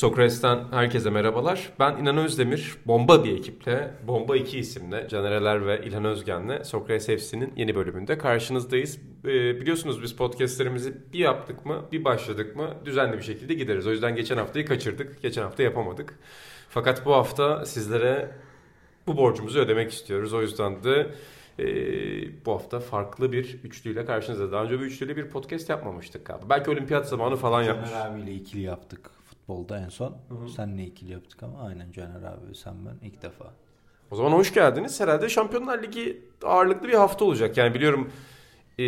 Sokrates'ten herkese merhabalar. Ben İnan Özdemir. Bomba bir ekiple, Bomba 2 isimle Canereler ve İlhan Özgen'le Sokrates FC'nin yeni bölümünde karşınızdayız. Ee, biliyorsunuz biz podcastlerimizi bir yaptık mı, bir başladık mı düzenli bir şekilde gideriz. O yüzden geçen haftayı kaçırdık, geçen hafta yapamadık. Fakat bu hafta sizlere bu borcumuzu ödemek istiyoruz. O yüzden de e, bu hafta farklı bir üçlüyle karşınızda. Daha önce bir üçlüyle bir podcast yapmamıştık galiba. Belki olimpiyat zamanı falan yapmış. Caner abiyle ikili yaptık futbolda en son. Hı-hı. Senle ikili yaptık ama aynen Caner abi sen ben ilk defa. O zaman hoş geldiniz. Herhalde Şampiyonlar Ligi ağırlıklı bir hafta olacak. Yani biliyorum e,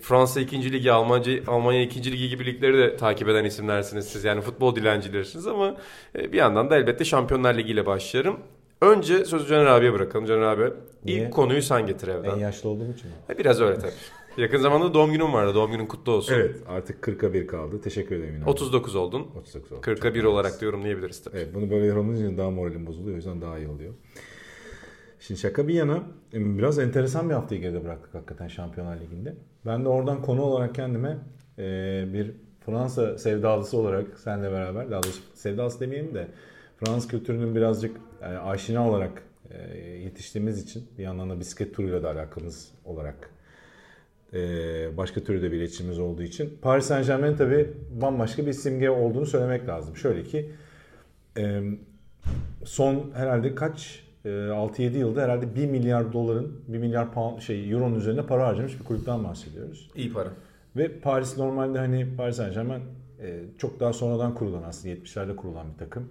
Fransa 2. Ligi, Almanya, Almanya 2. Ligi gibi ligleri de takip eden isimlersiniz siz. Yani futbol dilencilersiniz ama e, bir yandan da elbette Şampiyonlar Ligi ile başlarım. Önce sözü Caner abiye bırakalım. Caner abi Niye? ilk konuyu sen getir evden. En yaşlı olduğum için mi? E, biraz öyle tabii. Yakın zamanda doğum günüm vardı. Doğum günün kutlu olsun. Evet artık 40'a 1 kaldı. Teşekkür ederim. Yine 39 oldun. 39 oldum. 40'a 1 olarak da yorumlayabiliriz tabii. Evet bunu böyle yorumlayınca daha moralim bozuluyor. O yüzden daha iyi oluyor. Şimdi şaka bir yana biraz enteresan bir haftayı geride bıraktık hakikaten Şampiyonlar Ligi'nde. Ben de oradan konu olarak kendime bir Fransa sevdalısı olarak seninle beraber, daha doğrusu sevdalısı demeyelim de Fransız kültürünün birazcık yani aşina olarak yetiştiğimiz için bir yandan da bisiklet turuyla da alakamız olarak başka türlü de bir iletişimimiz olduğu için Paris Saint Germain tabi bambaşka bir simge olduğunu söylemek lazım. Şöyle ki son herhalde kaç 6-7 yılda herhalde 1 milyar doların 1 milyar pound şey euronun üzerine para harcamış bir kulüpten bahsediyoruz. İyi para. Ve Paris normalde hani Paris Saint Germain çok daha sonradan kurulan aslında 70'lerde kurulan bir takım.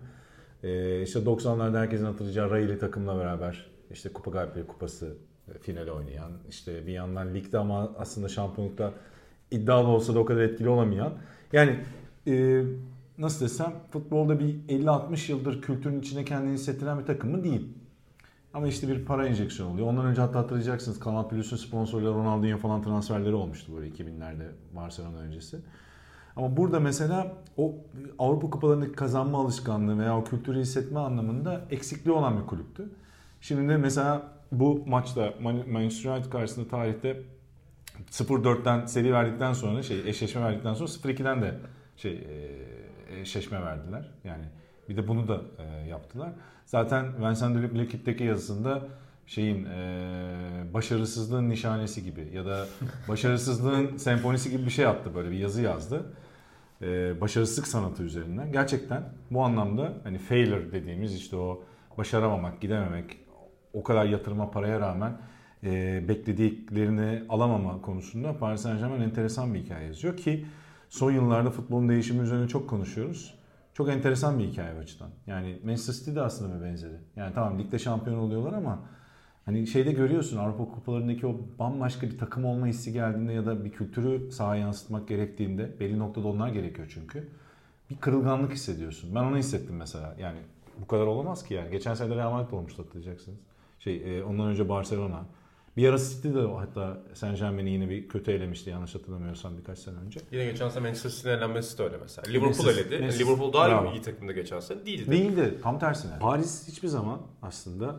İşte 90'larda herkesin hatırlayacağı Rayli takımla beraber işte Kupa Galipleri Kupası final oynayan, işte bir yandan ligde ama aslında şampiyonlukta iddialı olsa da o kadar etkili olamayan. Yani e, nasıl desem futbolda bir 50-60 yıldır kültürün içine kendini hissettiren bir takım mı değil. Ama işte bir para enjeksiyonu oluyor. Ondan önce hatta hatırlayacaksınız Kanal Plus'un sponsorları Ronaldinho falan transferleri olmuştu böyle 2000'lerde Barcelona öncesi. Ama burada mesela o Avrupa kupalarındaki kazanma alışkanlığı veya o kültürü hissetme anlamında eksikliği olan bir kulüptü. Şimdi de mesela bu maçta Manchester United karşısında tarihte 0-4'ten seri verdikten sonra şey eşleşme verdikten sonra 0-2'den de şey e, eşleşme verdiler. Yani bir de bunu da e, yaptılar. Zaten Vincent de L'Equipe'deki yazısında şeyin e, başarısızlığın nişanesi gibi ya da başarısızlığın senfonisi gibi bir şey yaptı böyle bir yazı yazdı. E, başarısızlık sanatı üzerinden. Gerçekten bu anlamda hani failure dediğimiz işte o başaramamak, gidememek, o kadar yatırıma paraya rağmen e, beklediklerini alamama konusunda Paris Saint Germain enteresan bir hikaye yazıyor ki son yıllarda futbolun değişimi üzerine çok konuşuyoruz. Çok enteresan bir hikaye açıdan. Yani Manchester City de aslında bir benzeri. Yani tamam ligde şampiyon oluyorlar ama hani şeyde görüyorsun Avrupa kupalarındaki o bambaşka bir takım olma hissi geldiğinde ya da bir kültürü sahaya yansıtmak gerektiğinde belli noktada onlar gerekiyor çünkü. Bir kırılganlık hissediyorsun. Ben onu hissettim mesela. Yani bu kadar olamaz ki yani. Geçen sene Real Madrid olmuştu hatırlayacaksınız. Şey, e, ondan önce Barcelona. Bir ara City de hatta Saint Germain'i yine bir kötü elemişti yanlış hatırlamıyorsam birkaç sene önce. Yine geçen sene Manchester City'nin elenmesi de öyle mesela. Liverpool eledi. Manchester, Liverpool daha bravo. iyi takımda geçen sene değildi. Değildi. Tam tersine. Paris hiçbir zaman aslında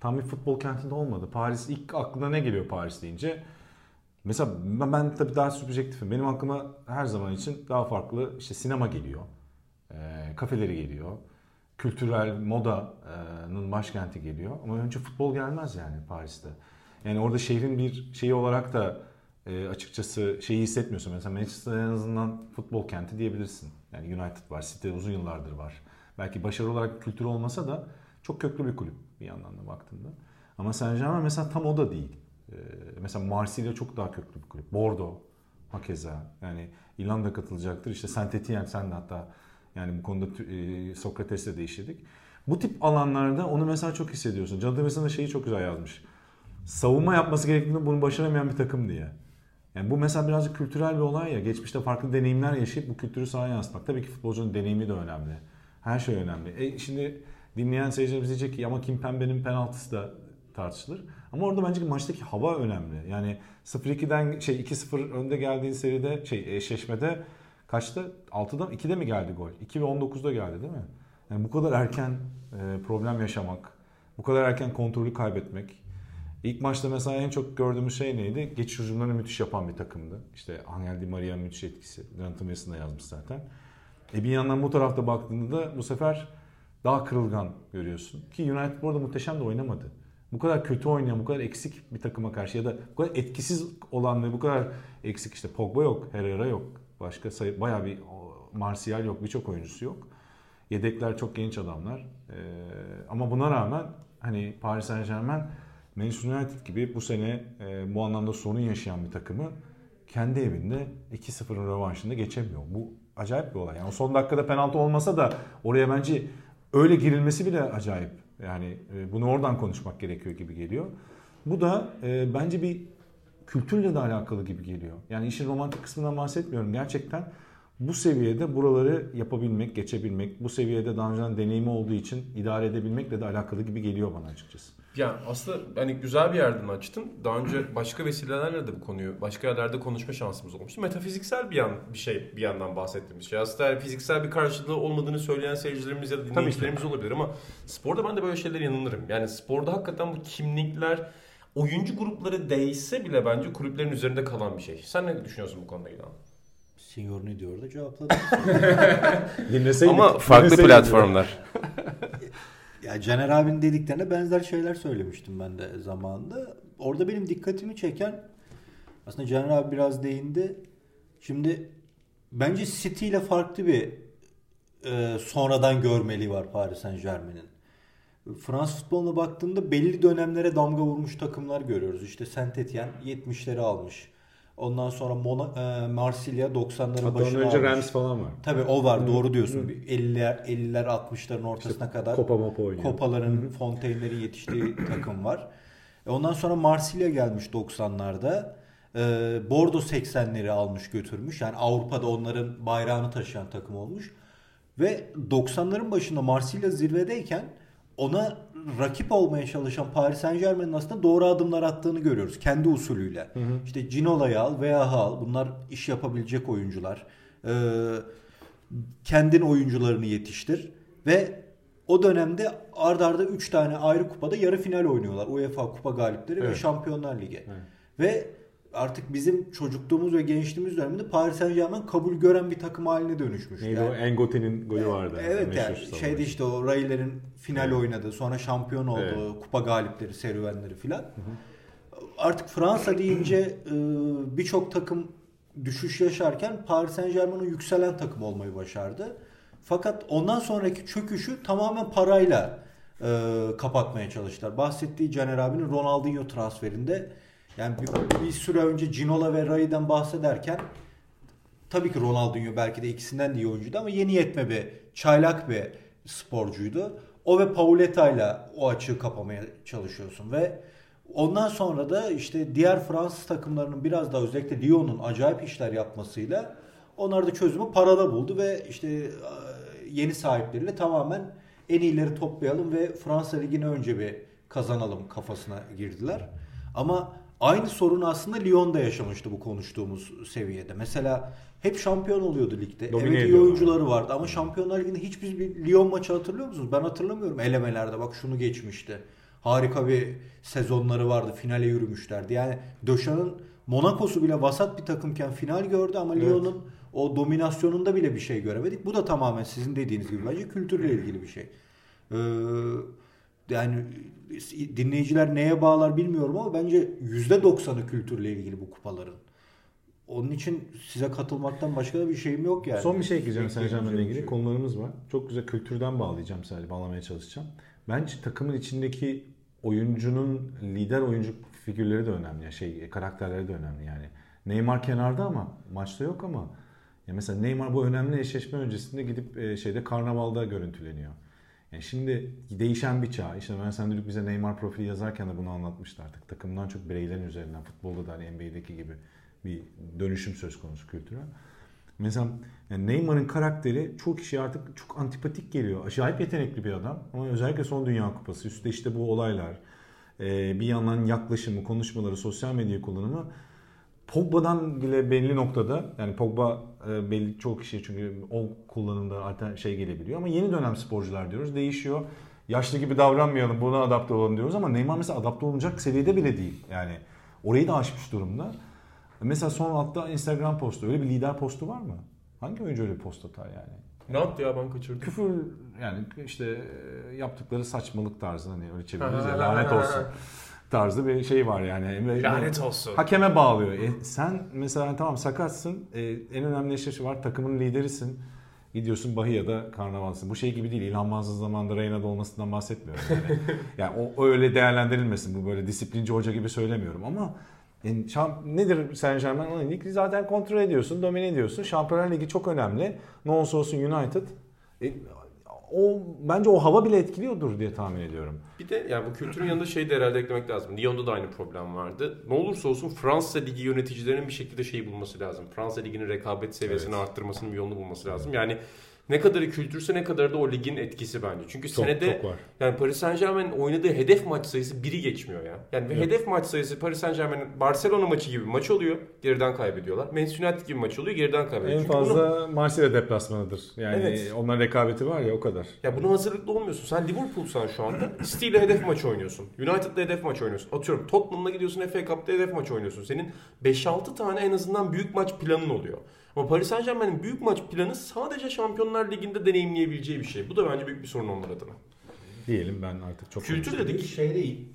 tam bir futbol kentinde olmadı. Paris ilk aklına ne geliyor Paris deyince? Mesela ben, ben tabii daha subjektifim. Benim aklıma her zaman için daha farklı işte sinema geliyor. E, kafeleri geliyor kültürel modanın başkenti geliyor. Ama önce futbol gelmez yani Paris'te. Yani orada şehrin bir şeyi olarak da e, açıkçası şeyi hissetmiyorsun. Mesela Manchester en azından futbol kenti diyebilirsin. Yani United var, City uzun yıllardır var. Belki başarı olarak kültür olmasa da çok köklü bir kulüp bir yandan da baktığında. Ama Saint Germain mesela tam o da değil. Ee, mesela Marsilya çok daha köklü bir kulüp. Bordeaux hakeza. Yani İrlanda katılacaktır. İşte Saint Etienne sen de hatta yani bu konuda e, Sokrates'le de işledik. Bu tip alanlarda onu mesela çok hissediyorsun. Wilson da şeyi çok güzel yazmış. Savunma yapması gerektiğinde bunu başaramayan bir takım diye. Yani bu mesela birazcık kültürel bir olay ya. Geçmişte farklı deneyimler yaşayıp bu kültürü sahaya yansıtmak. Tabii ki futbolcunun deneyimi de önemli. Her şey önemli. E şimdi dinleyen seyircilerimiz diyecek ki ama Kim Pembe'nin penaltısı da tartışılır. Ama orada bence maçtaki hava önemli. Yani 0-2'den şey 2-0 önde geldiğin seride şey eşleşmede Kaçta? 6'da 2'de mi geldi gol? 2 ve 19'da geldi değil mi? Yani bu kadar erken e, problem yaşamak, bu kadar erken kontrolü kaybetmek. İlk maçta mesela en çok gördüğümüz şey neydi? Geçiş hücumlarını müthiş yapan bir takımdı. İşte Angel Di Maria müthiş etkisi. Jonathan Wilson yazmış zaten. E bir yandan bu tarafta baktığında da bu sefer daha kırılgan görüyorsun. Ki United bu arada muhteşem de oynamadı. Bu kadar kötü oynayan, bu kadar eksik bir takıma karşı ya da bu kadar etkisiz olan ve bu kadar eksik işte Pogba yok, Herrera yok. Başka sayı, bayağı bir Martial yok, birçok oyuncusu yok. Yedekler çok genç adamlar. Ee, ama buna rağmen hani Paris Saint Germain Manchester United gibi bu sene e, bu anlamda sorun yaşayan bir takımı kendi evinde 2-0'ın rövanşında geçemiyor. Bu acayip bir olay. Yani son dakikada penaltı olmasa da oraya bence öyle girilmesi bile acayip. Yani e, bunu oradan konuşmak gerekiyor gibi geliyor. Bu da e, bence bir kültürle de alakalı gibi geliyor. Yani işin romantik kısmından bahsetmiyorum. Gerçekten bu seviyede buraları yapabilmek, geçebilmek, bu seviyede daha önceden deneyimi olduğu için idare edebilmekle de alakalı gibi geliyor bana açıkçası. Ya aslında hani güzel bir yerden açtın. Daha önce başka vesilelerle de bu konuyu başka yerlerde konuşma şansımız olmuştu. Metafiziksel bir yan bir şey bir yandan bahsettiğimiz şey. Aslında yani fiziksel bir karşılığı olmadığını söyleyen seyircilerimiz ya da dinleyicilerimiz olabilir ama sporda ben de böyle şeylere inanırım. Yani sporda hakikaten bu kimlikler oyuncu grupları değişse bile bence kulüplerin üzerinde kalan bir şey. Sen ne düşünüyorsun bu konuda İlhan? Senior ne diyor da cevapladı. Ama farklı platformlar. ya Caner abinin dediklerine benzer şeyler söylemiştim ben de zamanında. Orada benim dikkatimi çeken aslında Caner abi biraz değindi. Şimdi bence City ile farklı bir e, sonradan görmeliği var Paris Saint Germain'in. Fransız futboluna baktığında belli dönemlere damga vurmuş takımlar görüyoruz. İşte Saint Etienne 70'leri almış. Ondan sonra Mona, e, Marsilya 90'ların başına önce almış. Rams falan var. Tabii o var doğru diyorsun. 50'ler 50'ler 60'ların ortasına İşte kadar Copa Mopa oynuyor. Kopaların, Fontaine'lerin yetiştiği takım var. E ondan sonra Marsilya gelmiş 90'larda. E, Bordeaux 80'leri almış götürmüş. Yani Avrupa'da onların bayrağını taşıyan takım olmuş. Ve 90'ların başında Marsilya zirvedeyken ona rakip olmaya çalışan Paris Saint Germain'in aslında doğru adımlar attığını görüyoruz. Kendi usulüyle. Hı hı. İşte Ginola'yı al veya al. Bunlar iş yapabilecek oyuncular. Ee, kendin oyuncularını yetiştir. Ve o dönemde ard arda 3 tane ayrı kupada yarı final oynuyorlar. UEFA Kupa galipleri evet. ve Şampiyonlar Ligi. Evet. Ve artık bizim çocukluğumuz ve gençliğimiz döneminde Paris Saint Germain kabul gören bir takım haline dönüşmüş. Neydi yani, o Engote'nin golü vardı. Evet yani şeyde işte o Rayler'in final evet. oynadı. Sonra şampiyon oldu. Evet. Kupa galipleri, serüvenleri filan. Artık Fransa deyince e, birçok takım düşüş yaşarken Paris Saint Germain'in yükselen takım olmayı başardı. Fakat ondan sonraki çöküşü tamamen parayla e, kapatmaya çalıştılar. Bahsettiği Caner abinin Ronaldinho transferinde yani bir, bir süre önce Ginola ve Ray'den bahsederken tabii ki Ronaldinho belki de ikisinden de iyi oyuncuydu ama yeni yetme bir çaylak bir sporcuydu. O ve Pauletta ile o açığı kapamaya çalışıyorsun ve ondan sonra da işte diğer Fransız takımlarının biraz daha özellikle Lyon'un acayip işler yapmasıyla onlar da çözümü parada buldu ve işte yeni sahipleriyle tamamen en iyileri toplayalım ve Fransa Ligi'ni önce bir kazanalım kafasına girdiler. Ama Aynı sorunu aslında Lyon'da yaşamıştı bu konuştuğumuz seviyede. Mesela hep şampiyon oluyordu ligde. Domine evet iyi oyuncuları vardı ama Şampiyonlar Ligi'nde hiçbir bir Lyon maçı hatırlıyor musunuz? Ben hatırlamıyorum elemelerde. Bak şunu geçmişti. Harika bir sezonları vardı. Finale yürümüşlerdi. Yani Döşan'ın Monaco'su bile vasat bir takımken final gördü ama evet. Lyon'un o dominasyonunda bile bir şey göremedik. Bu da tamamen sizin dediğiniz gibi bence kültürle ilgili bir şey. Ee, yani dinleyiciler neye bağlar bilmiyorum ama bence %90'ı kültürle ilgili bu kupaların. Onun için size katılmaktan başka da bir şeyim yok yani. Son bir şey ekleyeceğim Saint Germain'le ilgili. Şey. Konularımız var. Çok güzel kültürden bağlayacağım sadece. Bağlamaya çalışacağım. Bence takımın içindeki oyuncunun lider oyuncu figürleri de önemli. Şey karakterleri de önemli yani. Neymar kenarda ama maçta yok ama ya mesela Neymar bu önemli eşleşme öncesinde gidip e, şeyde karnavalda görüntüleniyor. Yani şimdi değişen bir çağ. İşte ben Sendülük bize Neymar profili yazarken de bunu anlatmıştı artık. Takımdan çok bireylerin üzerinden futbolda da hani NBA'deki gibi bir dönüşüm söz konusu kültüre. Mesela yani Neymar'ın karakteri çok kişi artık çok antipatik geliyor. Acayip yetenekli bir adam ama özellikle son Dünya Kupası üstte işte bu olaylar bir yandan yaklaşımı, konuşmaları, sosyal medya kullanımı Pogba'dan bile belli noktada yani Pogba e, belli çok kişi çünkü o kullanımda zaten şey gelebiliyor ama yeni dönem sporcular diyoruz değişiyor. Yaşlı gibi davranmayalım buna adapte olalım diyoruz ama Neymar mesela adapte olunacak seviyede bile değil. Yani orayı da aşmış durumda. Mesela son altta Instagram postu öyle bir lider postu var mı? Hangi oyuncu öyle bir post atar yani? Ne yaptı ya ben kaçırdım. Küfür yani işte e, yaptıkları saçmalık tarzı hani öyle çeviririz ya lanet olsun tarzı bir şey var yani. Lanet olsun. Hakeme bağlıyor. E, sen mesela tamam sakatsın. E, en önemli eşleşme var. Takımın liderisin. Gidiyorsun Bahia'da karnavalsın. Bu şey gibi değil. İlhan Mansız zamanında Reyna'da olmasından bahsetmiyorum. Yani, yani o, o öyle değerlendirilmesin. Bu böyle disiplinci hoca gibi söylemiyorum ama yani şamp nedir Saint Germain? Ligi zaten kontrol ediyorsun, domine ediyorsun. Şampiyonlar Ligi çok önemli. Ne olursa olsun United. E, o bence o hava bile etkiliyordur diye tahmin ediyorum. Bir de yani bu kültürün yanında şey de herhalde eklemek lazım. Lyon'da da aynı problem vardı. Ne olursa olsun Fransa Ligi yöneticilerinin bir şekilde şeyi bulması lazım. Fransa Ligi'nin rekabet seviyesini evet. arttırmasının bir yolunu bulması lazım. Yani ne kadarı kültürse ne kadar da o ligin etkisi bence. Çünkü çok, senede çok var. yani Paris Saint Germain'in oynadığı hedef maç sayısı biri geçmiyor ya. Yani evet. hedef maç sayısı Paris Saint Germain'in Barcelona maçı gibi maç oluyor. Geriden kaybediyorlar. Manchester United gibi maç oluyor. Geriden kaybediyor. En Çünkü fazla bunu... Marsilya deplasmanıdır. Yani evet. onların rekabeti var ya o kadar. Ya buna hazırlıklı olmuyorsun. Sen Liverpool'san şu anda City ile hedef maç oynuyorsun. United'la hedef maç oynuyorsun. Atıyorum Tottenham'la gidiyorsun FA Cup'ta hedef maç oynuyorsun. Senin 5-6 tane en azından büyük maç planın oluyor. Ama Paris Saint Germain'in büyük maç planı sadece Şampiyonlar Ligi'nde deneyimleyebileceği bir şey. Bu da bence büyük bir sorun onlar adına. Diyelim ben artık çok... Kültür dedik. Şey değil.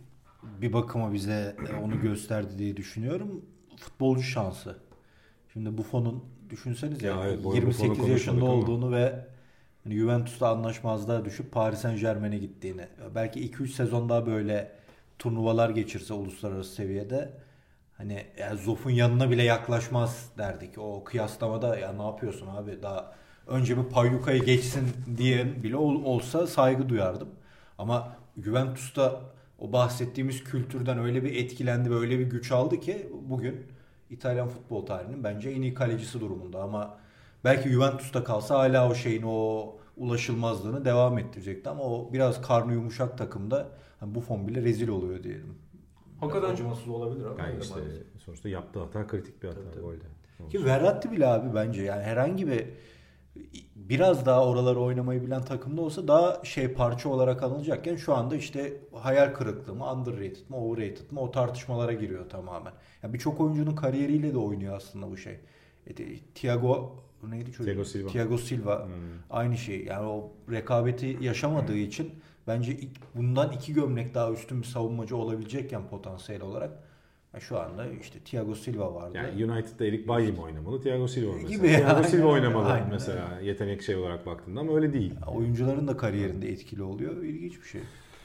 Bir bakıma bize onu gösterdi diye düşünüyorum. Futbolcu şansı. Şimdi Buffon'un düşünsenize ya evet, 28 yaşında olduğunu ama. ve yani Juventus'la anlaşmazlığa düşüp Paris Saint Germain'e gittiğini. Belki 2-3 sezon daha böyle turnuvalar geçirse uluslararası seviyede Hani yani Zoff'un yanına bile yaklaşmaz derdik. O kıyaslamada ya ne yapıyorsun abi daha önce bir Payyuka'yı geçsin diye bile ol, olsa saygı duyardım. Ama Juventus'ta o bahsettiğimiz kültürden öyle bir etkilendi ve öyle bir güç aldı ki bugün İtalyan futbol tarihinin bence en iyi kalecisi durumunda ama belki Juventus'ta kalsa hala o şeyin o ulaşılmazlığını devam ettirecekti ama o biraz karnı yumuşak takımda hani Buffon bile rezil oluyor diyelim. Hakikaten acımasız olabilir ama. Yani işte sonuçta yaptığı hata kritik bir hata tabii, golde. Ki Verratti bile abi bence yani herhangi bir biraz daha oraları oynamayı bilen takımda olsa daha şey parça olarak alınacakken şu anda işte hayal kırıklığı mı, underrated mı, overrated mı o tartışmalara giriyor tamamen. Yani birçok oyuncunun kariyeriyle de oynuyor aslında bu şey. E, Thiago neydi çocuk? Thiago Silva. Thiago Silva hmm. aynı şey. Yani o rekabeti yaşamadığı için bence bundan iki gömlek daha üstün bir savunmacı olabilecekken potansiyel olarak şu anda işte Thiago Silva vardı. Yani United'da Eric Bailly mi oynamalı, Thiago Silva mesela. Gibi Thiago yani. Silva oynamalı Aynen. mesela yetenek şey olarak baktığında ama öyle değil. oyuncuların da kariyerinde etkili oluyor. İlginç bir şey.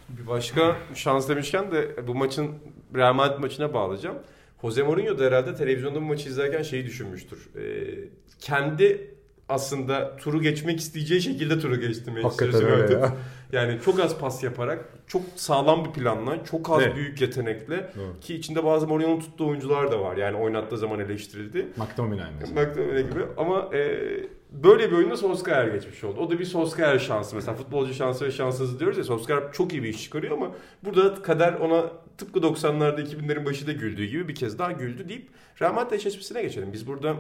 Bir başka şans demişken de bu maçın Real Madrid maçına bağlayacağım. Jose Mourinho da herhalde televizyonda bu maçı izlerken şeyi düşünmüştür. Ee, kendi aslında turu geçmek isteyeceği şekilde turu geçti Hakikaten öyle ya. Yani çok az pas yaparak, çok sağlam bir planla, çok az evet. büyük yetenekle evet. ki içinde bazı Mourinho'nun tuttuğu oyuncular da var. Yani oynattığı zaman eleştirildi. McTominay mesela. McTominay gibi ama e, böyle bir oyunda Solskjaer geçmiş oldu. O da bir Solskjaer şansı. Mesela futbolcu şansı ve şanssız diyoruz ya Solskjaer çok iyi bir iş çıkarıyor ama burada kader ona tıpkı 90'larda 2000'lerin başında güldüğü gibi bir kez daha güldü deyip Madrid eşleşmesine geçelim. Biz burada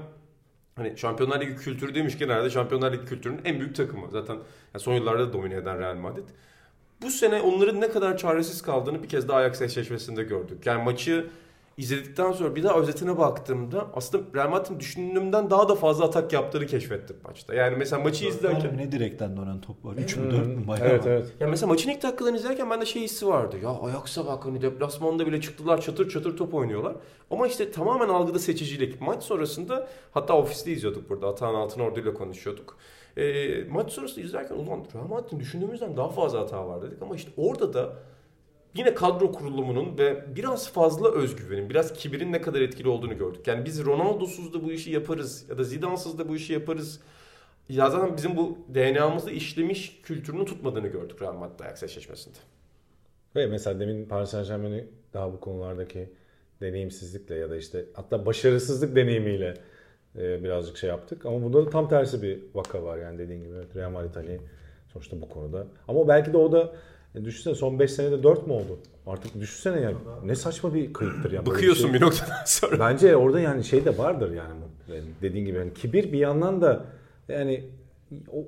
Hani Şampiyonlar Ligi kültürü demişken herhalde Şampiyonlar Ligi kültürünün en büyük takımı. Zaten son yıllarda da domine eden Real Madrid. Bu sene onların ne kadar çaresiz kaldığını bir kez daha Ajax eşleşmesinde gördük. Yani maçı izledikten sonra bir daha özetine baktığımda aslında Real Madrid'in düşündüğümden daha da fazla atak yaptığını keşfettim maçta. Yani mesela maçı izlerken... Ne direkten dönen top var? 3 mü 4 mü? Bayağı evet evet. Ya mesela maçın ilk dakikalarını izlerken bende şey hissi vardı. Ya Ajax'a bak hani deplasmanda bile çıktılar çatır çatır top oynuyorlar. Ama işte tamamen algıda seçicilik. Maç sonrasında hatta ofiste izliyorduk burada. Atahan Altınordu ile konuşuyorduk. E, maç sonrasında izlerken ulan Real Madrid'in düşündüğümüzden daha fazla hata var dedik. Ama işte orada da yine kadro kurulumunun ve biraz fazla özgüvenin, biraz kibirin ne kadar etkili olduğunu gördük. Yani biz Ronaldo'suz da bu işi yaparız ya da Zidane'sız da bu işi yaparız. Ya zaten bizim bu DNA'mızda işlemiş kültürünü tutmadığını gördük Real Madrid Ajax eşleşmesinde. Ve mesela demin Paris Saint Germain'i daha bu konulardaki deneyimsizlikle ya da işte hatta başarısızlık deneyimiyle e, birazcık şey yaptık. Ama burada da tam tersi bir vaka var yani dediğin gibi. Real Madrid hani sonuçta bu konuda. Ama belki de o da e, düşünsene son 5 senede 4 mü oldu? Artık düşünsene yani ne saçma bir kayıptır ya. Bıkıyorsun şey. bir noktadan sonra. Bence orada yani şey de vardır yani dediğin gibi yani kibir bir yandan da yani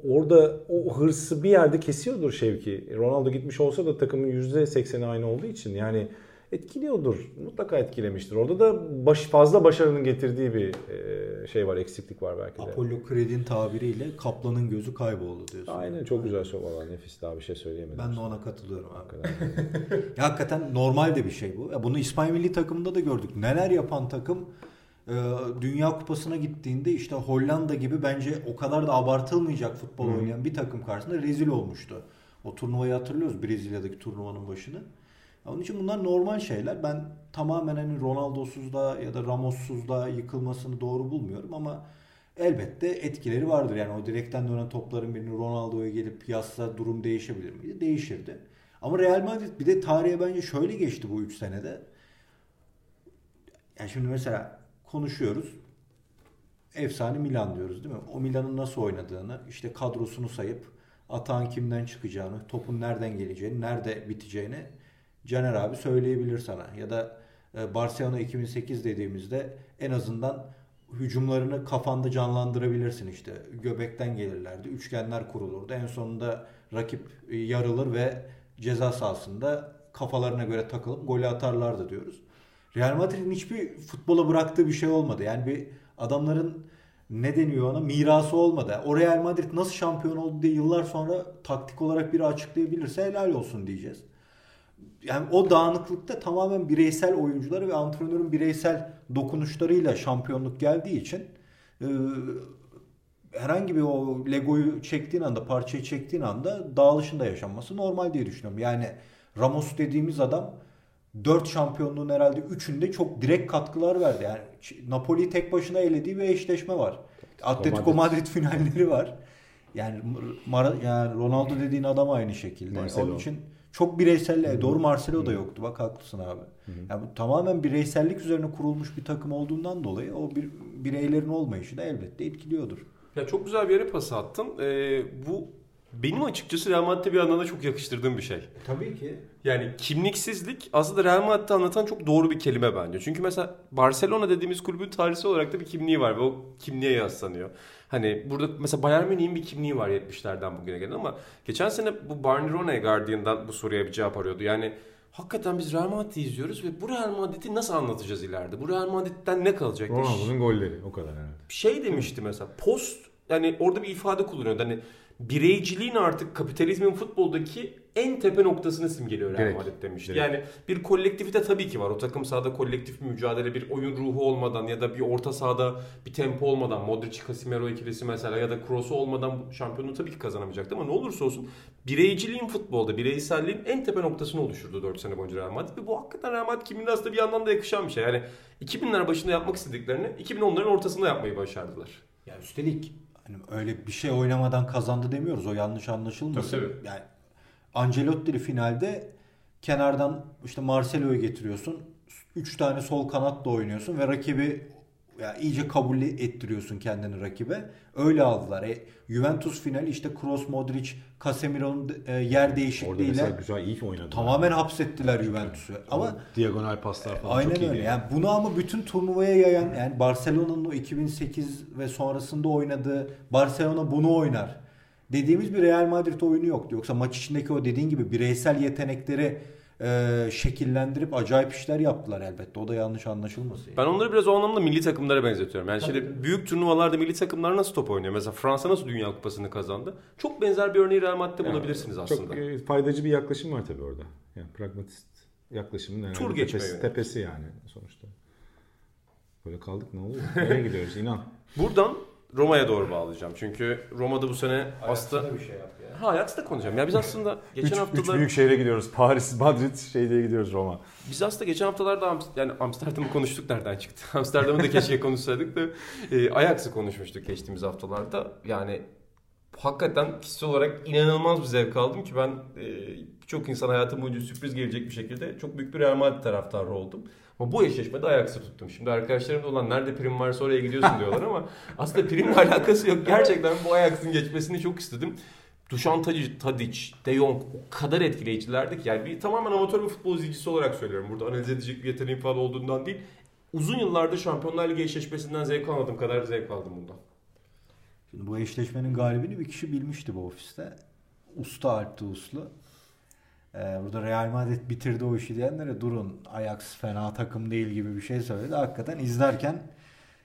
orada o hırsı bir yerde kesiyordur Şevki. Ronaldo gitmiş olsa da takımın %80'i aynı olduğu için yani etkiliyordur. Mutlaka etkilemiştir. Orada da baş, fazla başarının getirdiği bir e, şey var, eksiklik var belki de. Apollo Creed'in tabiriyle kaplanın gözü kayboldu diyorsun. Aynen çok güzel söz valla nefis daha bir şey söyleyemedim. Ben de ona katılıyorum abi. ya, hakikaten normal de bir şey bu. Ya bunu İspanya milli takımında da gördük. Neler yapan takım e, Dünya Kupası'na gittiğinde işte Hollanda gibi bence o kadar da abartılmayacak futbol oynayan bir takım karşısında rezil olmuştu. O turnuvayı hatırlıyoruz Brezilya'daki turnuvanın başını. Onun için bunlar normal şeyler. Ben tamamen hani Ronaldo'suz da ya da Ramos'suz da yıkılmasını doğru bulmuyorum ama elbette etkileri vardır. Yani o direkten dönen topların birini Ronaldo'ya gelip yazsa durum değişebilir miydi? Değişirdi. Ama Real Madrid bir de tarihe bence şöyle geçti bu 3 senede. Yani şimdi mesela konuşuyoruz. Efsane Milan diyoruz değil mi? O Milan'ın nasıl oynadığını, işte kadrosunu sayıp atağın kimden çıkacağını, topun nereden geleceğini, nerede biteceğini Caner abi söyleyebilir sana. Ya da e, Barcelona 2008 dediğimizde en azından hücumlarını kafanda canlandırabilirsin işte. Göbekten gelirlerdi. Üçgenler kurulurdu. En sonunda rakip e, yarılır ve ceza sahasında kafalarına göre takılıp golü atarlardı diyoruz. Real Madrid'in hiçbir futbola bıraktığı bir şey olmadı. Yani bir adamların ne deniyor ona mirası olmadı. O Real Madrid nasıl şampiyon oldu diye yıllar sonra taktik olarak biri açıklayabilirse helal olsun diyeceğiz yani o dağınıklıkta tamamen bireysel oyuncuları ve antrenörün bireysel dokunuşlarıyla şampiyonluk geldiği için e, herhangi bir o Lego'yu çektiğin anda, parçayı çektiğin anda dağılışında yaşanması normal diye düşünüyorum. Yani Ramos dediğimiz adam 4 şampiyonluğun herhalde 3'ünde çok direkt katkılar verdi. Yani Napoli tek başına elediği bir eşleşme var. Atletico Madrid finalleri var. Yani, yani Ronaldo dediğin adam aynı şekilde. Marcelo. Onun için çok bireysel. Hı-hı. Doğru Marcelo da yoktu. Bak haklısın abi. Hı-hı. Yani bu tamamen bireysellik üzerine kurulmuş bir takım olduğundan dolayı o bir bireylerin olmayışı da elbette etkiliyordur. Ya çok güzel bir yere pas attın. Ee, bu benim açıkçası Real Madrid'e bir anlamda çok yakıştırdığım bir şey. Tabii ki. Yani kimliksizlik aslında Real Madrid'i anlatan çok doğru bir kelime bence. Çünkü mesela Barcelona dediğimiz kulübün tarihsel olarak da bir kimliği var ve o kimliğe yaslanıyor. Hani burada mesela Bayern Münih'in bir kimliği var 70'lerden bugüne gelen ama geçen sene bu Barney Ronay Guardian'dan bu soruya bir cevap arıyordu. Yani hakikaten biz Real Madrid'i izliyoruz ve bu Real Madrid'i nasıl anlatacağız ileride? Bu Real Madrid'den ne kalacak? Ronaldo'nun golleri o kadar herhalde. Şey demişti mesela post yani orada bir ifade kullanıyordu. Hani bireyciliğin artık kapitalizmin futboldaki en tepe noktasını simgeliyor Real Madrid demişti. Yani bir kolektifite tabii ki var. O takım sahada kolektif bir mücadele, bir oyun ruhu olmadan ya da bir orta sahada bir tempo olmadan Modric, Casemiro ikilisi mesela ya da Kroos'u olmadan şampiyonluğu tabii ki kazanamayacaktı ama ne olursa olsun bireyciliğin futbolda, bireyselliğin en tepe noktasını oluşturdu 4 sene boyunca Real Madrid ve bu hakikaten Real Madrid kiminde aslında bir yandan da yakışan bir şey. Yani 2000'ler başında yapmak istediklerini 2010'ların ortasında yapmayı başardılar. Ya üstelik hani öyle bir şey oynamadan kazandı demiyoruz. O yanlış anlaşılmasın. Tabii, tabii. Yani Ancelotti'li finalde kenardan işte Marcelo'yu getiriyorsun. 3 tane sol kanatla oynuyorsun ve rakibi ya iyice kabul ettiriyorsun kendini rakibe. Öyle aldılar. E, Juventus finali işte Kroos, Modric, Casemiro'nun e, yer değişikliğiyle Orada güzel iyi oynadı. Tamamen hapsettiler Juventus'u. Ama diagonal paslar falan aynen çok öyle. iyi. Yani bunu ama bütün turnuvaya yayan yani Barcelona'nın o 2008 ve sonrasında oynadığı Barcelona bunu oynar. Dediğimiz bir Real Madrid oyunu yoktu. Yoksa maç içindeki o dediğin gibi bireysel yetenekleri e, şekillendirip acayip işler yaptılar elbette. O da yanlış anlaşılmasın. Ben onları biraz o anlamda milli takımlara benzetiyorum. Yani Tabii. şimdi büyük turnuvalarda milli takımlar nasıl top oynuyor? Mesela Fransa nasıl Dünya Kupası'nı kazandı? Çok benzer bir örneği Real Madrid'de yani, bulabilirsiniz aslında. Çok e, faydacı bir yaklaşım var tabii orada. Yani pragmatist yaklaşımın Tur tepesi, tepesi yani sonuçta. Böyle kaldık ne oluyor? Nereye gidiyoruz inan. Buradan Roma'ya doğru bağlayacağım. Çünkü Roma'da bu sene aslında... bir şey yap Ha Ajax'ta konuşacağım. Ya biz aslında geçen üç, haftalar... Üç büyük şehre gidiyoruz. Paris, Madrid şey diye gidiyoruz Roma. Biz aslında geçen haftalarda yani Amsterdam'ı konuştuk nereden çıktı? Amsterdam'ı da keşke konuşsaydık da e, Ajax'ı konuşmuştuk geçtiğimiz haftalarda. Yani hakikaten kişisel olarak inanılmaz bir zevk aldım ki ben e, çok insan hayatım boyunca sürpriz gelecek bir şekilde çok büyük bir Real Madrid taraftarı oldum. Ama bu eşleşmede Ajax'ı tuttum. Şimdi arkadaşlarım da olan nerede prim varsa oraya gidiyorsun diyorlar ama aslında primle alakası yok. Gerçekten bu Ajax'ın geçmesini çok istedim. Dušan Tadic, De Jong o kadar etkileyicilerdi ki yani bir tamamen amatör bir futbol izleyicisi olarak söylüyorum. Burada analiz edecek bir yeteneğim falan olduğundan değil. Uzun yıllardır Şampiyonlar Ligi eşleşmesinden zevk almadığım kadar zevk aldım bundan. Şimdi bu eşleşmenin galibini bir kişi bilmişti bu ofiste. Usta Alpti Uslu. Ee, burada Real Madrid bitirdi o işi diyenlere durun Ajax fena takım değil gibi bir şey söyledi. Hakikaten izlerken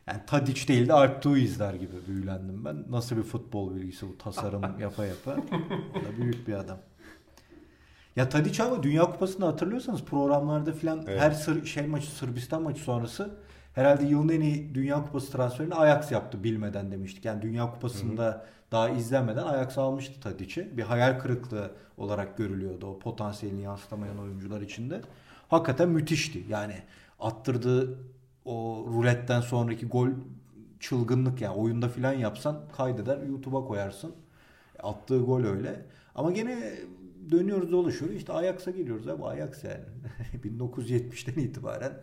yani Tadic değil de Alptuğ'u izler gibi büyülendim ben. Nasıl bir futbol bilgisi bu tasarım yapa yapa. O da büyük bir adam. Ya Tadic ama Dünya Kupası'nda hatırlıyorsanız programlarda filan Evet. her sır, şey maçı Sırbistan maçı sonrası herhalde yılın en iyi Dünya Kupası transferini Ajax yaptı bilmeden demiştik. Yani Dünya Kupası'nda daha izlenmeden Ajax almıştı Tadic'i. Bir hayal kırıklığı olarak görülüyordu o potansiyelini yansıtamayan oyuncular içinde. Hakikaten müthişti. Yani attırdığı o ruletten sonraki gol çılgınlık yani oyunda filan yapsan kaydeder YouTube'a koyarsın. Attığı gol öyle. Ama gene dönüyoruz dolaşıyoruz. İşte Ajax'a geliyoruz abi Ajax yani. 1970'ten itibaren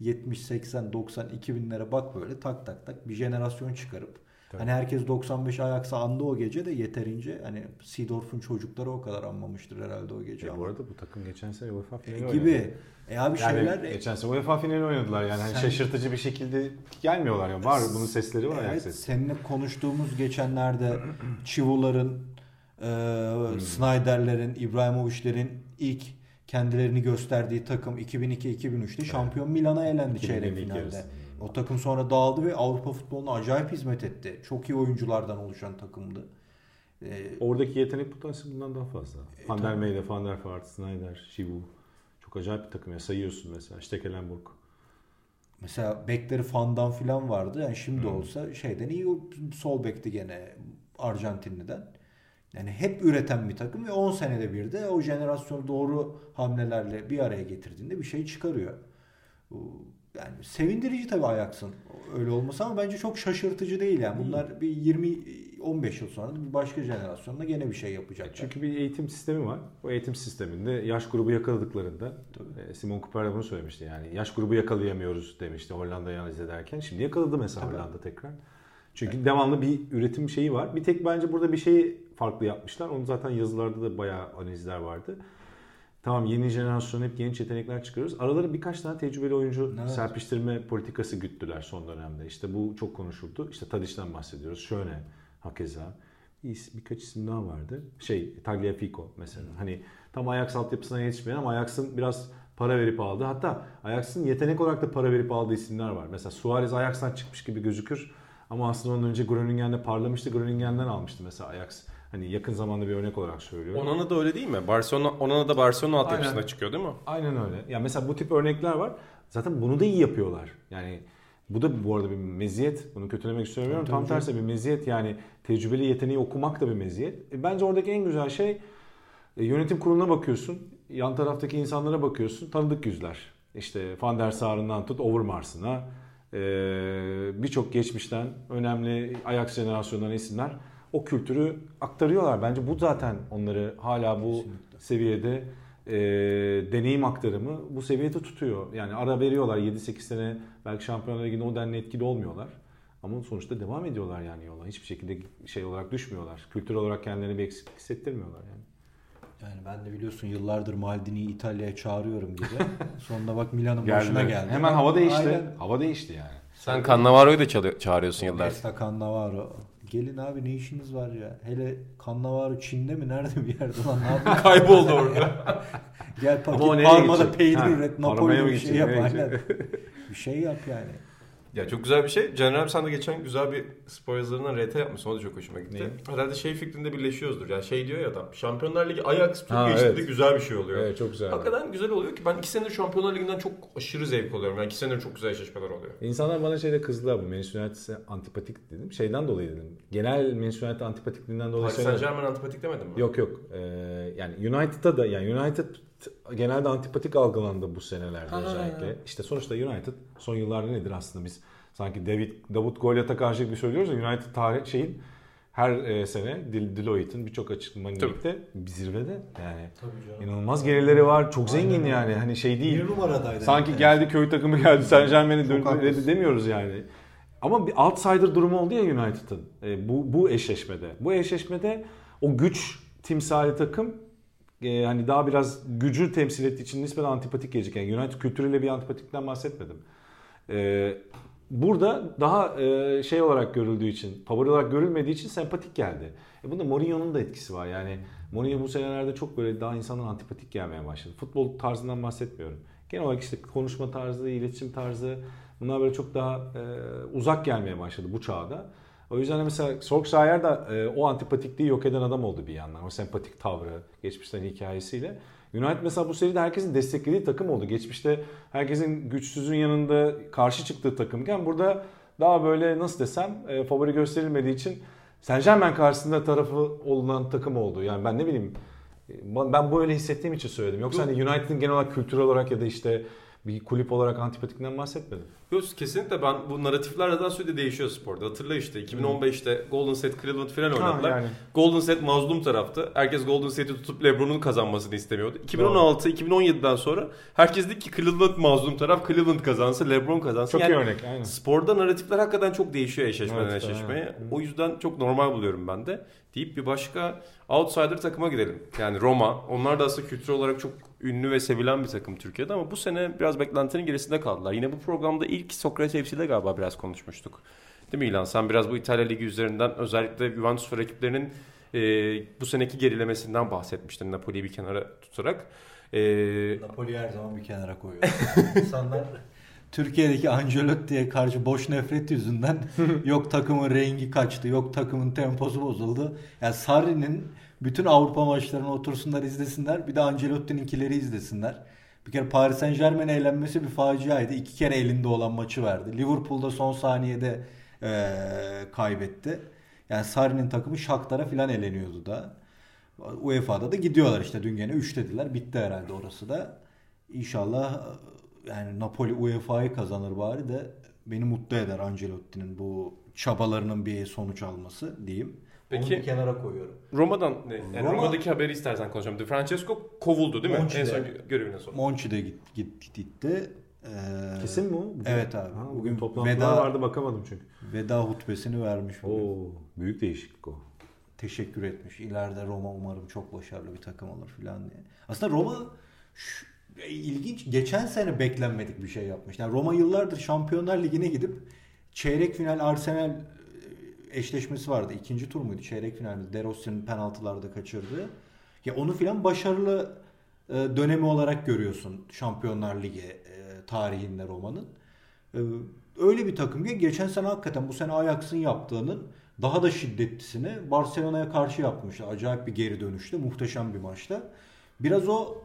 70, 80, 90, 2000'lere bak böyle tak tak tak bir jenerasyon çıkarıp Tabii. hani herkes 95 Ajax'a andı o gece de yeterince hani Seedorf'un çocukları o kadar anmamıştır herhalde o gece. E, ama. bu arada bu takım geçen sene UEFA E, finali oynadı. gibi. E abi Yani şeyler geçen sene UEFA finali oynadılar yani hani Sen- şaşırtıcı bir şekilde gelmiyorlar ya. Var bunun sesleri var Evet, sesi. seninle konuştuğumuz geçenlerde Chivo'ların, e, Hmm. Snyder'lerin, İbrahimovic'lerin ilk kendilerini gösterdiği takım 2002-2003'te şampiyon Milan'a elendi 2000'lerin çeyrek finalde. yarısı. O takım sonra dağıldı ve Avrupa futboluna acayip hizmet etti. Çok iyi oyunculardan oluşan takımdı. E, Oradaki yetenek potansiyeli bundan daha fazla. Van der. Meyde, Van der Vaart, Snyder, Şivu. Çok acayip bir takım ya. Sayıyorsun mesela. Stekelenburg. Mesela bekleri Fandan filan vardı. Yani şimdi Hmm. olsa şeyden iyi sol bekti gene Arjantinli'den. Yani hep üreten bir takım ve 10 senede bir de o jenerasyonu doğru hamlelerle bir araya getirdiğinde bir şey çıkarıyor. Yani sevindirici tabii Ajax'ın öyle olması ama bence çok şaşırtıcı değil yani. Bunlar bir 20 15 yıl sonra bir başka jenerasyonda gene bir şey yapacaklar. Çünkü bir eğitim sistemi var. O eğitim sisteminde yaş grubu yakaladıklarında e, Simon Cooper de bunu söylemişti. Yani yaş grubu yakalayamıyoruz demişti Hollanda'yı analiz ederken. Şimdi yakaladı mesela Tabii. Hollanda tekrar. Çünkü devamlı bir üretim şeyi var. Bir tek bence burada bir şeyi farklı yapmışlar. Onu zaten yazılarda da bayağı analizler vardı. Tamam yeni jenerasyon hep genç yetenekler çıkarıyoruz. Aralara birkaç tane tecrübeli oyuncu Evet. serpiştirme politikası güttüler son dönemde. İşte bu çok konuşuldu. İşte Tadic'ten bahsediyoruz. Şöyle hakeza. Birkaç isim daha vardı. Şey Tagliafico mesela. Hani tam Ajax altyapısına yetişmeyen ama Ajax'ın biraz para verip aldı. Hatta Ajax'ın yetenek olarak da para verip aldığı isimler var. Mesela Suarez Ajax'tan çıkmış gibi gözükür. Ama aslında ondan önce Groningen'de parlamıştı. Groningen'den almıştı mesela Ajax. Hani yakın zamanda bir örnek olarak söylüyorum. Onana da öyle değil mi? Barcelona, Onana da Barcelona altyapısına Aynen. çıkıyor değil mi? Aynen öyle. Ya mesela bu tip örnekler var. Zaten bunu da iyi yapıyorlar. Yani bu da bu arada bir meziyet. Bunu kötülemek istemiyorum. Tam tersi bir meziyet. Yani tecrübeli yeteneği okumak da bir meziyet. E, bence oradaki en güzel şey e, yönetim kuruluna bakıyorsun. Yan taraftaki insanlara bakıyorsun. Tanıdık yüzler. İşte Van der Sar'ından tut Overmars'ına. E, Birçok geçmişten önemli Ajax jenerasyonundan isimler o kültürü aktarıyorlar. Bence bu zaten onları hala bu Kesinlikle. seviyede e, deneyim aktarımı bu seviyede tutuyor. Yani ara veriyorlar 7-8 sene belki Şampiyonlar Ligi'nde o denli etkili olmuyorlar. Ama sonuçta devam ediyorlar yani yola. Hiçbir şekilde şey olarak düşmüyorlar. Kültür olarak kendilerini bir eksiklik hissettirmiyorlar yani. Yani ben de biliyorsun yıllardır Maldini'yi İtalya'ya çağırıyorum gibi. Sonunda bak Milan'ın başına geldi. Hemen hava değişti. Aynen. Hava değişti yani. Sen Cannavaro'yu da çağırıyorsun yıllardır. Nesta Cannavaro. Gelin abi ne işiniz var ya? Hele Cannavaro Çin'de mi? Nerede bir yerde lan? Ne yapıyorsun? Kayboldu orada. Gel paket Parma'da peynir üret. Napoli bir şey yap. Aynen. bir şey yap yani. Ya çok güzel bir şey. Caner abi sen de geçen güzel bir spor yazılarından RT yapmışsın. O da çok hoşuma gitti. Neyi? Herhalde şey fikrinde birleşiyoruzdur. Yani şey diyor ya adam. Şampiyonlar Ligi Ajax geçtiğinde evet. güzel bir şey oluyor. Evet çok güzel. Hakikaten güzel oluyor ki ben iki senedir Şampiyonlar Ligi'nden çok aşırı zevk alıyorum. Yani iki senedir çok güzel eşleşmeler oluyor. İnsanlar bana şeyde kızdılar bu Manchester United'e antipatik dedim. Şeyden dolayı dedim. Genel Manchester United antipatikliğinden dolayı Paris Saint. Germain antipatik demedin mi? Yok yok. Ee, yani United'da da yani United genelde antipatik algılandı bu senelerde Ha. özellikle. İşte sonuçta United son yıllarda nedir aslında biz sanki David Davut Goliath'a karşı gibi söylüyoruz ya United tarih şeyin her e, sene Deloitte'in birçok açıklamanın Tabii. birlikte bir zirvede yani Tabii canım. inanılmaz gelirleri var. Çok Aynen zengin öyle. yani. Hani şey değil. Bir numaradaydı. Sanki yani. geldi köy takımı geldi Saint Germain'i Çok dön- haklısın. demiyoruz yani. Ama bir outsider durumu oldu ya United'ın e, bu bu eşleşmede. Bu eşleşmede o güç timsali takım e, hani daha biraz gücü temsil ettiği için nispeten antipatik gelecek. Yani United kültürüyle bir antipatikten bahsetmedim. E, burada daha e, şey olarak görüldüğü için, favori olarak görülmediği için sempatik geldi. E bunda Mourinho'nun da etkisi var. Yani Mourinho bu senelerde çok böyle daha insanlara antipatik gelmeye başladı. Futbol tarzından bahsetmiyorum. Genel olarak işte konuşma tarzı, iletişim tarzı bunlar böyle çok daha e, uzak gelmeye başladı bu çağda. O yüzden mesela Solskjaer da e, o antipatikliği yok eden adam oldu bir yandan. O sempatik tavrı, geçmişten hikayesiyle. United mesela bu seride herkesin desteklediği takım oldu. Geçmişte herkesin güçsüzün yanında karşı çıktığı takımken burada daha böyle nasıl desem e, favori gösterilmediği için Saint Germain karşısında tarafı olunan takım oldu. Yani ben ne bileyim ben böyle hissettiğim için söyledim. Yoksa hani United'ın genel olarak kültürel olarak ya da işte bir kulüp olarak antipatikten bahsetmedim. Yok kesinlikle ben bu narratifler zaten sürekli değişiyor sporda. Hatırla işte 2015'te Golden State Cleveland final oynadılar. yani. Golden State mazlum taraftı. Herkes Golden State'i tutup LeBron'un kazanmasını istemiyordu. 2016-2017'den sonra herkes dedi ki Cleveland mazlum taraf Cleveland kazansın, LeBron kazansın. Çok yani, iyi örnek aynen. Sporda narratifler hakikaten çok değişiyor eşleşmeden evet, eşleşmeye. Aynen. O yüzden çok normal buluyorum ben de. Deyip bir başka outsider takıma gidelim. Yani Roma. Onlar da aslında kültürel olarak çok ünlü ve sevilen bir takım Türkiye'de ama bu sene biraz beklentinin gerisinde kaldılar. Yine bu programda ilk Sokrates FC'de galiba biraz konuşmuştuk. Değil mi İlhan? Sen biraz bu İtalya Ligi üzerinden özellikle Juventus ve rakiplerinin e, bu seneki gerilemesinden bahsetmiştin Napoli'yi bir kenara tutarak. E, Napoli'yi her zaman bir kenara koyuyor. İnsanlar Türkiye'deki Ancelotti'ye karşı boş nefret yüzünden yok takımın rengi kaçtı, yok takımın temposu bozuldu. Yani Sarri'nin bütün Avrupa maçlarını otursunlar izlesinler. Bir de Ancelotti'ninkileri izlesinler. Bir kere Paris Saint Germain eğlenmesi bir faciaydı. İki kere elinde olan maçı verdi. Liverpool'da son saniyede e, kaybetti. Yani Sarri'nin takımı Shakhtar'a filan eleniyordu da. UEFA'da da gidiyorlar işte dün gene 3 dediler. Bitti herhalde orası da. İnşallah yani Napoli UEFA'yı kazanır bari de beni mutlu eder Ancelotti'nin bu çabalarının bir sonuç alması diyeyim. Peki, Onu bir kenara koyuyorum. Roma'dan ne? Yani Roma, Roma'daki haberi istersen konuşalım. De Francesco kovuldu değil mi? Monchi'de, en son görevine sonra. Monchi'de git, git, gitti. Ee, Kesin mi o? Evet abi. Ha, bugün toplantılar veda, vardı bakamadım çünkü. Veda hutbesini vermiş. Bugün. Oo, büyük değişiklik o. Teşekkür etmiş. İleride Roma umarım çok başarılı bir takım olur filan diye. Aslında Roma şu, ilginç. Geçen sene beklenmedik bir şey yapmış. Yani Roma yıllardır Şampiyonlar Ligi'ne gidip çeyrek final Arsenal eşleşmesi vardı. İkinci tur muydu? Çeyrek finalde. De Rossi'nin penaltılarda kaçırdığı. Ya onu filan başarılı e, dönemi olarak görüyorsun Şampiyonlar Ligi e, tarihinde Roma'nın. E, öyle bir takım ki geçen sene hakikaten bu sene Ajax'ın yaptığının daha da şiddetlisini Barcelona'ya karşı yapmıştı. Acayip bir geri dönüşte. Muhteşem bir maçta. Biraz o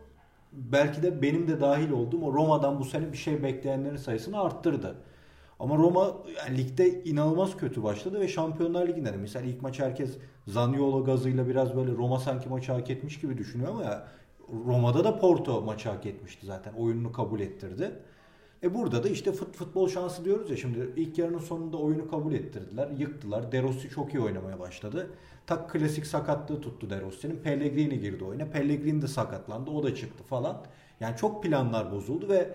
belki de benim de dahil olduğum o Roma'dan bu sene bir şey bekleyenlerin sayısını arttırdı. Ama Roma yani ligde inanılmaz kötü başladı ve Şampiyonlar Ligi'nde de mesela ilk maç herkes Zaniolo gazıyla biraz böyle Roma sanki maçı hak etmiş gibi düşünüyor ama ya Roma'da da Porto maçı hak etmişti zaten. Oyununu kabul ettirdi. E burada da işte fut, futbol şansı diyoruz ya şimdi ilk yarının sonunda oyunu kabul ettirdiler. Yıktılar. De Rossi çok iyi oynamaya başladı. Tak klasik sakatlığı tuttu De Rossi'nin. Pellegrini girdi oyuna. Pellegrini de sakatlandı. O da çıktı falan. Yani çok planlar bozuldu ve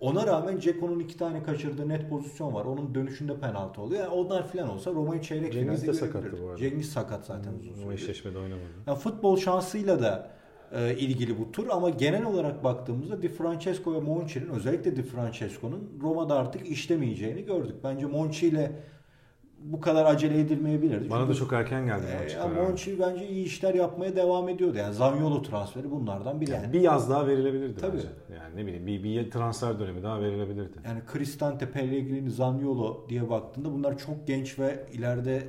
ona rağmen Ceko'nun iki tane kaçırdığı net pozisyon var. Onun dönüşünde penaltı oluyor. Yani onlar falan olsa Roma'yı çeyrek Cengiz de sakattı bu arada. Cengiz sakat zaten uzun süre. O eşleşmede oynamadı. Yani futbol şansıyla da e, ilgili bu tur ama genel olarak baktığımızda Di Francesco ve Monchi'nin özellikle Di Francesco'nun Roma'da artık işlemeyeceğini gördük. Bence Monchi ile bu kadar acele edilmeyebilirdi. Bana Çünkü, da çok erken geldi e, Monchi. Bence iyi işler yapmaya devam ediyordu. Yani Zaniolo transferi bunlardan biri. Yani bir yaz daha verilebilirdi Tabii. bence. Yani ne bileyim bir, bir transfer dönemi daha verilebilirdi. Yani Cristante, Pellegrini, Zaniolo diye baktığında bunlar çok genç ve ileride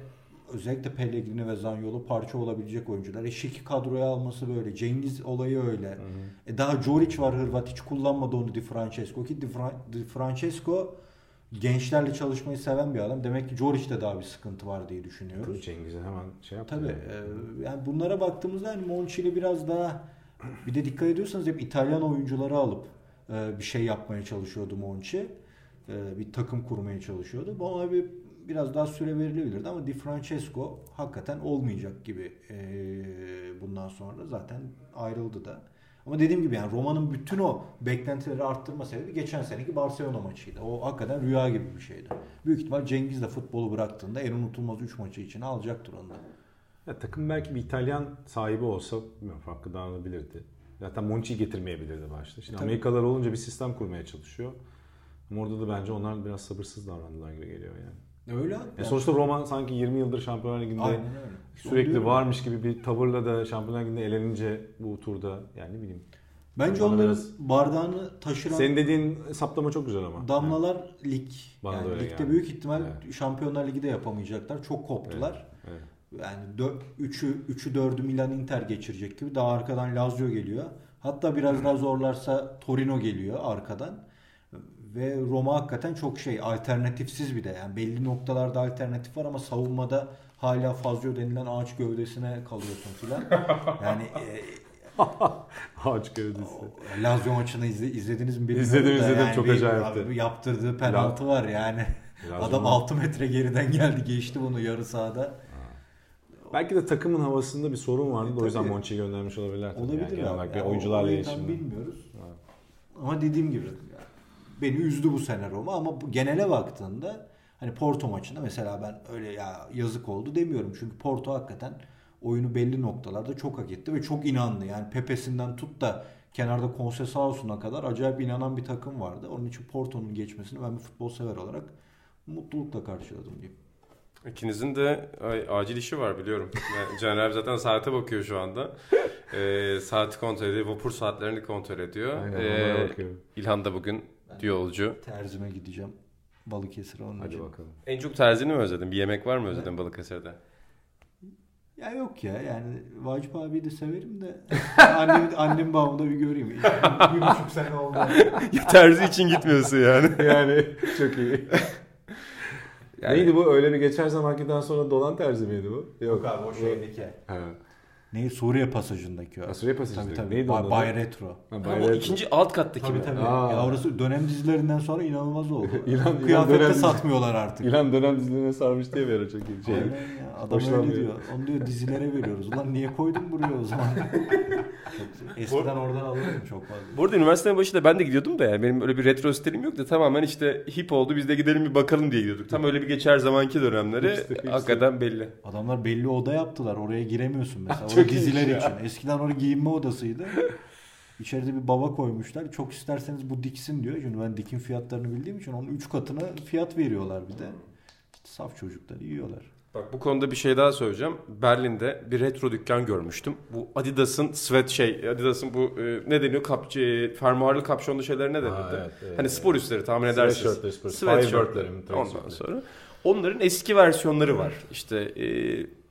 özellikle Pellegrini ve Zaniolo parça olabilecek oyuncular. E Şiki kadroya alması böyle. Cengiz olayı öyle. Hı hı. E daha Joric var Hırvat hiç kullanmadı onu Di Francesco ki Di, Fra- Di Francesco gençlerle çalışmayı seven bir adam. Demek ki Joric'te daha bir sıkıntı var diye düşünüyoruz. Cengiz'e hemen şey yaptı. Tabii. E, yani bunlara baktığımızda hani Monchi'li biraz daha bir de dikkat ediyorsanız hep İtalyan oyuncuları alıp e, bir şey yapmaya çalışıyordu Monchi. E, bir takım kurmaya çalışıyordu. Bu ona bir biraz daha süre verilebilirdi ama Di Francesco hakikaten olmayacak gibi e, bundan sonra zaten ayrıldı da. Ama dediğim gibi yani Roma'nın bütün o beklentileri arttırma sebebi geçen seneki Barcelona maçıydı. O hakikaten rüya gibi bir şeydi. Büyük ihtimal Cengiz de futbolu bıraktığında en unutulmaz 3 maçı için alacaktır onu Ya, takım belki bir İtalyan sahibi olsa farklı dağılabilirdi. Zaten Monchi'yi getirmeyebilirdi başta. Şimdi Tabii. Amerikalılar olunca bir sistem kurmaya çalışıyor. Ama orada da bence onlar biraz sabırsız davrandılar gibi geliyor yani. Öyle. E sonuçta Roma sanki 20 yıldır Şampiyonlar Ligi'nde sürekli Oluyor. varmış gibi bir tavırla da Şampiyonlar Ligi'nde elenince bu turda yani ne bileyim. Bence onların biraz- bardağını taşıran Senin dediğin hesaplama çok güzel ama. damlalar lig. Bana yani ligde geldi. büyük ihtimal Evet. Şampiyonlar Ligi de yapamayacaklar. Çok koptular. Evet. Yani 3'ü 3'ü 4'ü Milan Inter geçirecek gibi. Daha arkadan Lazio geliyor. Hatta biraz daha zorlarsa Torino geliyor arkadan. Ve Roma hakikaten çok şey alternatifsiz bir de. Yani belli noktalarda alternatif var ama savunmada hala Fazio denilen ağaç gövdesine kalıyorsun filan. Yani e, Ağaç gövdesi. Lazio maçını izle, izlediniz mi bilmiyorum İzledim, da izledim. yani Çok acayipti. abi yaptırdığı penaltı var yani. Lazio Adam mu? 6 metre geriden geldi geçti bunu yarı sahada. Belki de takımın havasında bir sorun vardı da o yüzden tabii. Monchi'yi göndermiş olabilirler. tabii. Olabilir yani abi. Yani oyuncularla o yüzden iletişimde. bilmiyoruz. Ama dediğim gibi yani beni üzdü bu sene Roma ama bu genele baktığında hani Porto maçında mesela ben öyle ya yazık oldu demiyorum. Çünkü Porto hakikaten oyunu belli noktalarda çok hak etti ve çok inandı. Yani Pepe'sinden tut da kenarda Conceição'suna kadar acayip inanan bir takım vardı. Onun için Porto'nun geçmesini ben bir futbol sever olarak mutlulukla karşıladım diyeyim. İkinizin de ay, acil işi var biliyorum. Yani Caner abi zaten saate bakıyor şu anda. Ee, saati kontrol ediyor. Vapur saatlerini kontrol ediyor. Aynen Ee. İlhan da bugün yolcu. Terzime gideceğim. Balıkesir'e onun Hadi için. bakalım. En çok terzini mi özledin? Bir yemek var mı özledin Balıkesir'de? Ya yok ya yani Vacip abiyi de severim de annem, annem babamı da bir göreyim. bir buçuk sene oldu. ya terzi için gitmiyorsun yani. yani çok iyi. Yani- Neydi bu? Öyle bir geçer zamankinden sonra dolan terzi miydi bu? Yok abi o şeydeki. Ha. Ne Suriye pasajındaki o. Ha, Suriye pasajındaki. Tabii tabii. Neydi Bay, Retro. Ha, Bay o Retro. ikinci alt kattaki Tabii mi? tabii. Aa. Ya orası dönem dizilerinden sonra inanılmaz oldu. İlan- İlan Kıyafette dizi- satmıyorlar artık. İlan dönem dizilerine sarmış diye bir ara çok iyi. Şey, Aynen ya. Adam öyle diyor. Onu diyor dizilere veriyoruz. Ulan niye koydun buraya o zaman? Çok- Eskiden oradan alıyordum çok fazla. Bu arada üniversitenin başında ben de gidiyordum da yani benim öyle bir retro stilim yok da tamamen işte hip oldu biz de gidelim bir bakalım diye gidiyorduk. Tam öyle bir geçer zamanki dönemleri Hipster, hipster. hakikaten belli. Adamlar belli oda yaptılar. Oraya giremiyorsun mesela. Çok diziler ya. için. Eskiden orada giyinme odasıydı. İçeride bir baba koymuşlar. Çok isterseniz bu diksin diyor. Şimdi ben dikin fiyatlarını bildiğim için onun 3 katına fiyat veriyorlar bir de. Saf çocuklar yiyorlar. Bak bu konuda bir şey daha söyleyeceğim. Berlin'de bir retro dükkan görmüştüm. Bu Adidas'ın sweat şey, Adidas'ın bu e, ne deniyor? Kap, e, fermuarlı kapşonlu şeyler ne denirdi? evet, evet. hani spor üstleri tahmin edersiniz. Sweatshirtleri, spor- Sweatshirtleri. Ondan sonra. Onların eski versiyonları var. İşte e,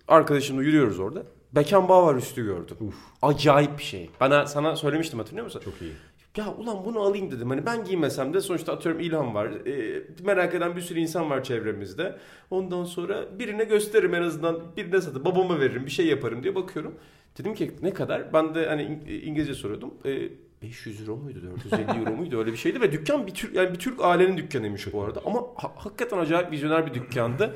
arkadaşımla yürüyoruz orada. Beckenbauer üstü gördüm. Acayip bir şey. Bana sana söylemiştim hatırlıyor musun? Çok iyi. Ya ulan bunu alayım dedim. Hani ben giymesem de sonuçta atıyorum ilham var. E, merak eden bir sürü insan var çevremizde. Ondan sonra birine gösteririm en azından. Birine satıp babama veririm bir şey yaparım diye bakıyorum. Dedim ki ne kadar? Ben de hani İng- İngilizce soruyordum. E, 500 euro muydu 450 euro muydu öyle bir şeydi ve dükkan bir Türk yani bir Türk ailenin dükkanıymış bu arada ama ha- hakikaten acayip vizyoner bir dükkandı.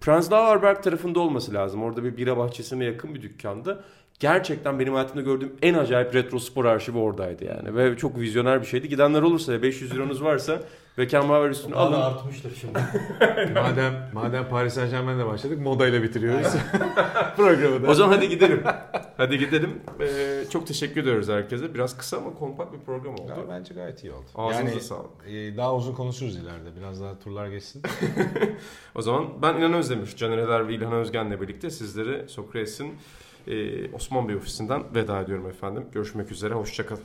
Prenzlauer Berg tarafında olması lazım. Orada bir bira bahçesine yakın bir dükkandı. Gerçekten benim hayatımda gördüğüm en acayip retro spor arşivi oradaydı yani. Ve çok vizyoner bir şeydi. Gidenler olursa 500 liranız varsa Beckenbauer üstünü alın. artmıştır şimdi. madem madem Paris Saint Germain'le başladık modayla bitiriyoruz programı da. O zaman hadi gidelim. Hadi gidelim. Ee, çok teşekkür ediyoruz herkese. Biraz kısa ama kompakt bir program oldu. Ya bence gayet iyi oldu. Ağzınıza yani, sağlık. e, daha uzun konuşuruz ileride. Biraz daha turlar geçsin. O zaman ben İnan Özdemir, Caner Eder ve İlhan Özgen'le birlikte sizleri Sokrates'in Osman Bey ofisinden veda ediyorum efendim. Görüşmek üzere, hoşçakalın.